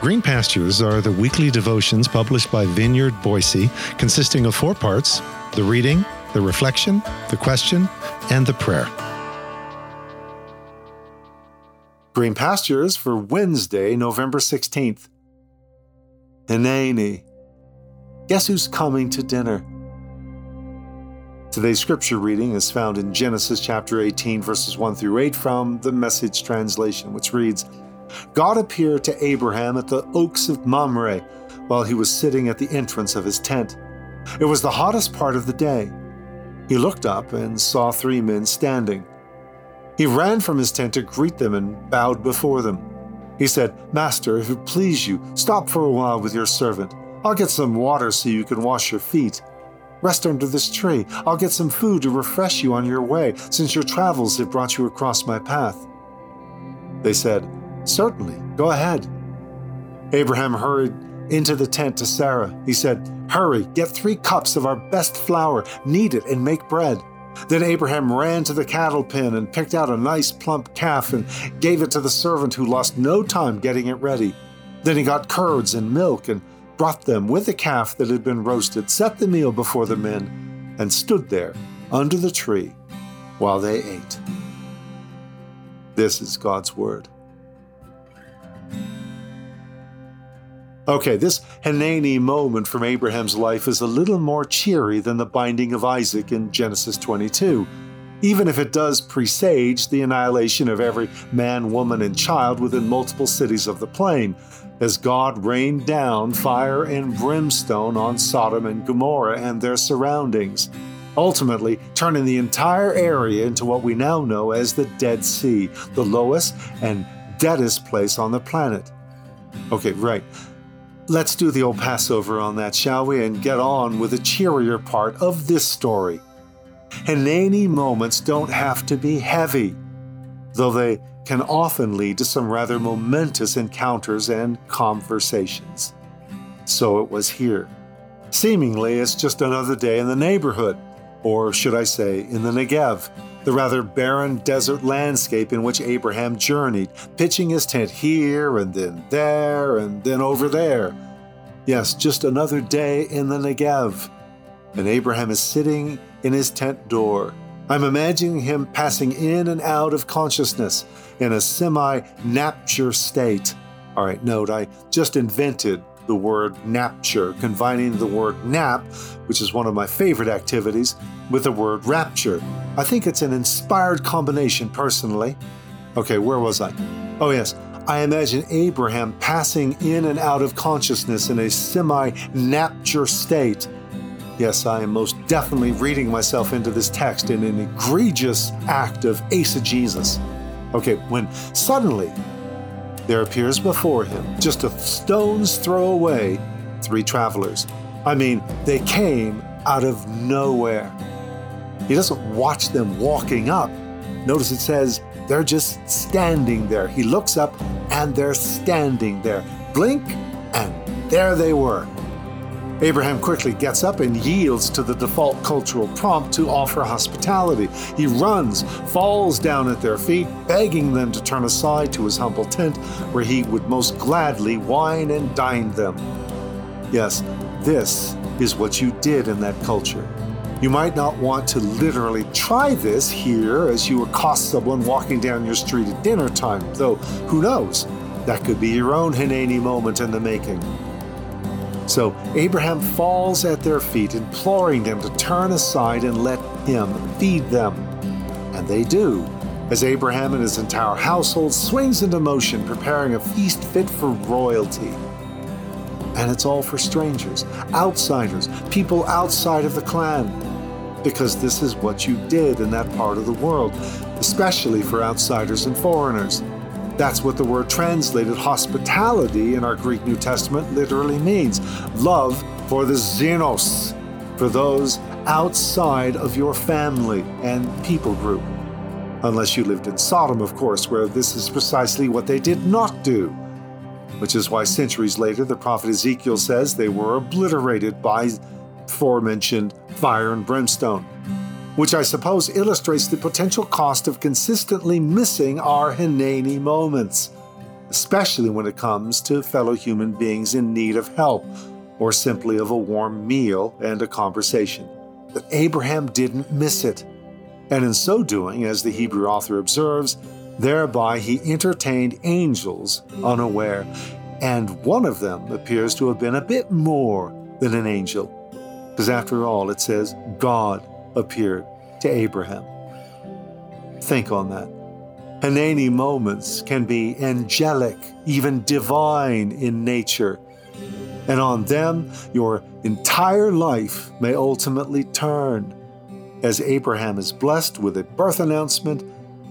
Green Pastures are the weekly devotions published by Vineyard Boise, consisting of four parts the reading, the reflection, the question, and the prayer. Green Pastures for Wednesday, November 16th. Hineni. Guess who's coming to dinner? Today's scripture reading is found in Genesis chapter 18, verses 1 through 8 from the Message translation, which reads God appeared to Abraham at the oaks of Mamre while he was sitting at the entrance of his tent. It was the hottest part of the day. He looked up and saw three men standing. He ran from his tent to greet them and bowed before them. He said, Master, if it please you, stop for a while with your servant. I'll get some water so you can wash your feet. Rest under this tree. I'll get some food to refresh you on your way, since your travels have brought you across my path. They said, Certainly, go ahead. Abraham hurried into the tent to Sarah. He said, Hurry, get three cups of our best flour, knead it, and make bread. Then Abraham ran to the cattle pen and picked out a nice plump calf and gave it to the servant who lost no time getting it ready. Then he got curds and milk and brought them with the calf that had been roasted, set the meal before the men, and stood there under the tree while they ate. This is God's Word. Okay, this Hineni moment from Abraham's life is a little more cheery than the binding of Isaac in Genesis 22, even if it does presage the annihilation of every man, woman, and child within multiple cities of the plain, as God rained down fire and brimstone on Sodom and Gomorrah and their surroundings, ultimately turning the entire area into what we now know as the Dead Sea, the lowest and deadest place on the planet. Okay, right. Let's do the old Passover on that, shall we, and get on with the cheerier part of this story. Hineni moments don't have to be heavy, though they can often lead to some rather momentous encounters and conversations. So it was here. Seemingly, it's just another day in the neighborhood, or should I say, in the Negev, the rather barren desert landscape in which Abraham journeyed, pitching his tent here and then there and then over there. Yes, just another day in the Negev. And Abraham is sitting in his tent door. I'm imagining him passing in and out of consciousness in a semi napture state. All right, note, I just invented the word napture, combining the word nap, which is one of my favorite activities, with the word rapture. I think it's an inspired combination personally. Okay, where was I? Oh, yes. I imagine Abraham passing in and out of consciousness in a semi napture state. Yes, I am most definitely reading myself into this text in an egregious act of eisegesis. Okay, when suddenly there appears before him, just a stone's throw away, three travelers. I mean, they came out of nowhere. He doesn't watch them walking up. Notice it says they're just standing there. He looks up and they're standing there. Blink, and there they were. Abraham quickly gets up and yields to the default cultural prompt to offer hospitality. He runs, falls down at their feet, begging them to turn aside to his humble tent, where he would most gladly wine and dine them. Yes, this is what you did in that culture. You might not want to literally try this here as you accost someone walking down your street at dinner time, though who knows? That could be your own Hineni moment in the making. So Abraham falls at their feet, imploring them to turn aside and let him feed them. And they do, as Abraham and his entire household swings into motion, preparing a feast fit for royalty. And it's all for strangers, outsiders, people outside of the clan. Because this is what you did in that part of the world, especially for outsiders and foreigners. That's what the word translated hospitality in our Greek New Testament literally means love for the xenos, for those outside of your family and people group. Unless you lived in Sodom, of course, where this is precisely what they did not do. Which is why centuries later the prophet Ezekiel says they were obliterated by aforementioned fire and brimstone which I suppose illustrates the potential cost of consistently missing our Hineni moments. especially when it comes to fellow human beings in need of help or simply of a warm meal and a conversation. But Abraham didn't miss it. And in so doing, as the Hebrew author observes, thereby he entertained angels unaware. And one of them appears to have been a bit more than an angel. Because after all, it says God appeared to Abraham. Think on that. Hineni moments can be angelic, even divine in nature. And on them, your entire life may ultimately turn, as Abraham is blessed with a birth announcement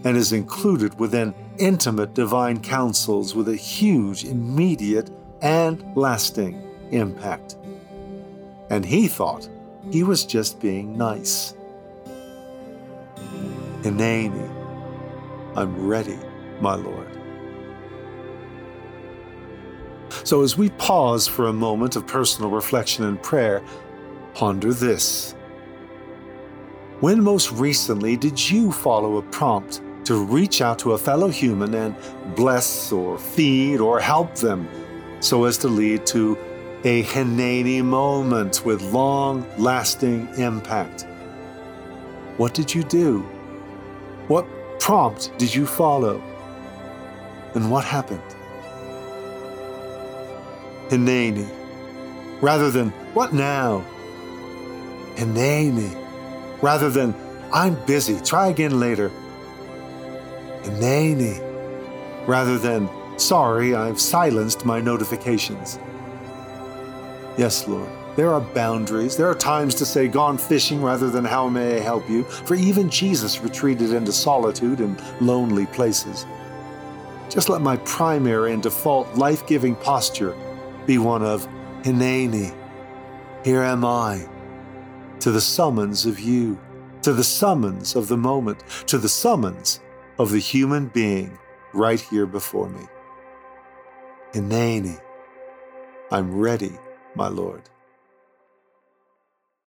and is included within intimate divine counsels with a huge, immediate, and lasting impact. And he thought he was just being nice. Hineni, I'm ready, my Lord. So, as we pause for a moment of personal reflection and prayer, ponder this. When most recently did you follow a prompt to reach out to a fellow human and bless or feed or help them so as to lead to a Hineni moment with long lasting impact? What did you do? What prompt did you follow? And what happened? Hineni, rather than what now? Hineni, rather than I'm busy, try again later. Hineni, rather than sorry, I've silenced my notifications. Yes, Lord. There are boundaries. There are times to say, gone fishing rather than how may I help you, for even Jesus retreated into solitude and lonely places. Just let my primary and default life giving posture be one of Hineni. Here am I, to the summons of you, to the summons of the moment, to the summons of the human being right here before me. Hineni, I'm ready, my Lord.